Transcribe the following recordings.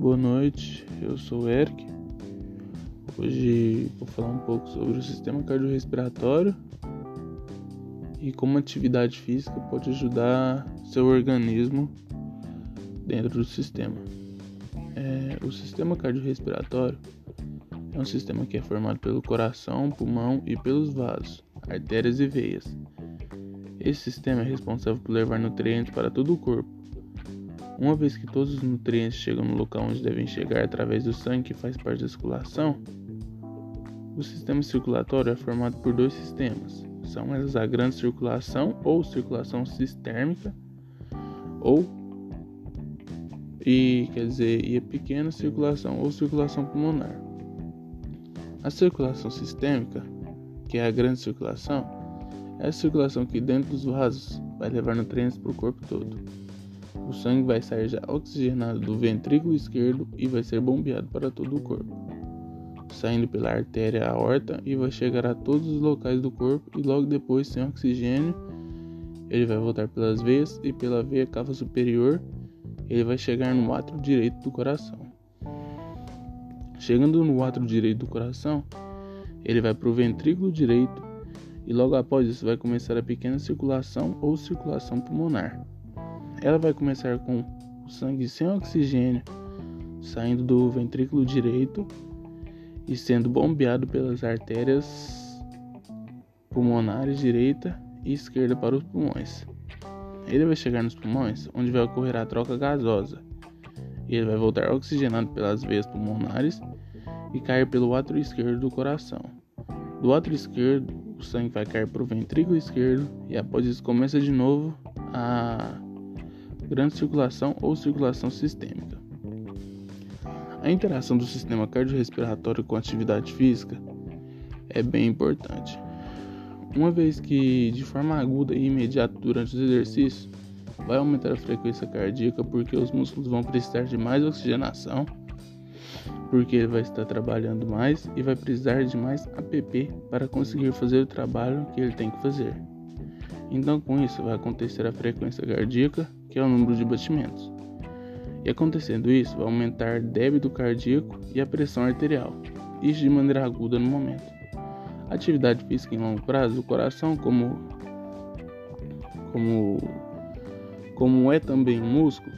Boa noite, eu sou o Eric. Hoje vou falar um pouco sobre o sistema cardiorrespiratório e como a atividade física pode ajudar seu organismo dentro do sistema. É, o sistema cardiorrespiratório é um sistema que é formado pelo coração, pulmão e pelos vasos, artérias e veias. Esse sistema é responsável por levar nutrientes para todo o corpo. Uma vez que todos os nutrientes chegam no local onde devem chegar através do sangue que faz parte da circulação, o sistema circulatório é formado por dois sistemas. São elas a grande circulação ou circulação sistêmica ou e quer dizer, e a pequena circulação ou circulação pulmonar. A circulação sistêmica, que é a grande circulação, é a circulação que dentro dos vasos vai levar nutrientes para o corpo todo. O sangue vai sair já oxigenado do ventrículo esquerdo e vai ser bombeado para todo o corpo, saindo pela artéria aorta e vai chegar a todos os locais do corpo e logo depois, sem oxigênio, ele vai voltar pelas veias e pela veia cava superior, ele vai chegar no átrio direito do coração. Chegando no átrio direito do coração, ele vai para o ventrículo direito e logo após isso vai começar a pequena circulação ou circulação pulmonar. Ela vai começar com o sangue sem oxigênio saindo do ventrículo direito e sendo bombeado pelas artérias pulmonares direita e esquerda para os pulmões. Ele vai chegar nos pulmões, onde vai ocorrer a troca gasosa, ele vai voltar oxigenado pelas veias pulmonares e cair pelo átrio esquerdo do coração. Do átrio esquerdo, o sangue vai cair para o ventrículo esquerdo e após isso começa de novo a grande circulação ou circulação sistêmica. A interação do sistema cardiorrespiratório com a atividade física é bem importante. Uma vez que de forma aguda e imediata durante os exercícios, vai aumentar a frequência cardíaca porque os músculos vão precisar de mais oxigenação porque ele vai estar trabalhando mais e vai precisar de mais APP para conseguir fazer o trabalho que ele tem que fazer. Então, com isso, vai acontecer a frequência cardíaca, que é o número de batimentos. E acontecendo isso, vai aumentar débito cardíaco e a pressão arterial, isso de maneira aguda no momento. atividade física em longo prazo, o coração, como, como, como é também um músculo,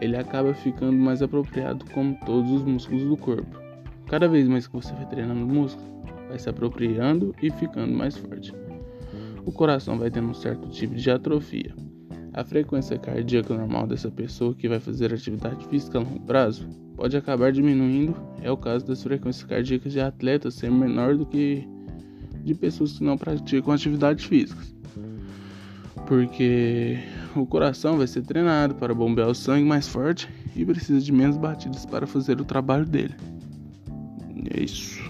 ele acaba ficando mais apropriado como todos os músculos do corpo. Cada vez mais que você vai treinando o músculo, vai se apropriando e ficando mais forte. O coração vai tendo um certo tipo de atrofia. A frequência cardíaca normal dessa pessoa que vai fazer atividade física a longo prazo pode acabar diminuindo. É o caso das frequências cardíacas de atletas ser menor do que de pessoas que não praticam atividades físicas. Porque o coração vai ser treinado para bombear o sangue mais forte e precisa de menos batidas para fazer o trabalho dele. É isso.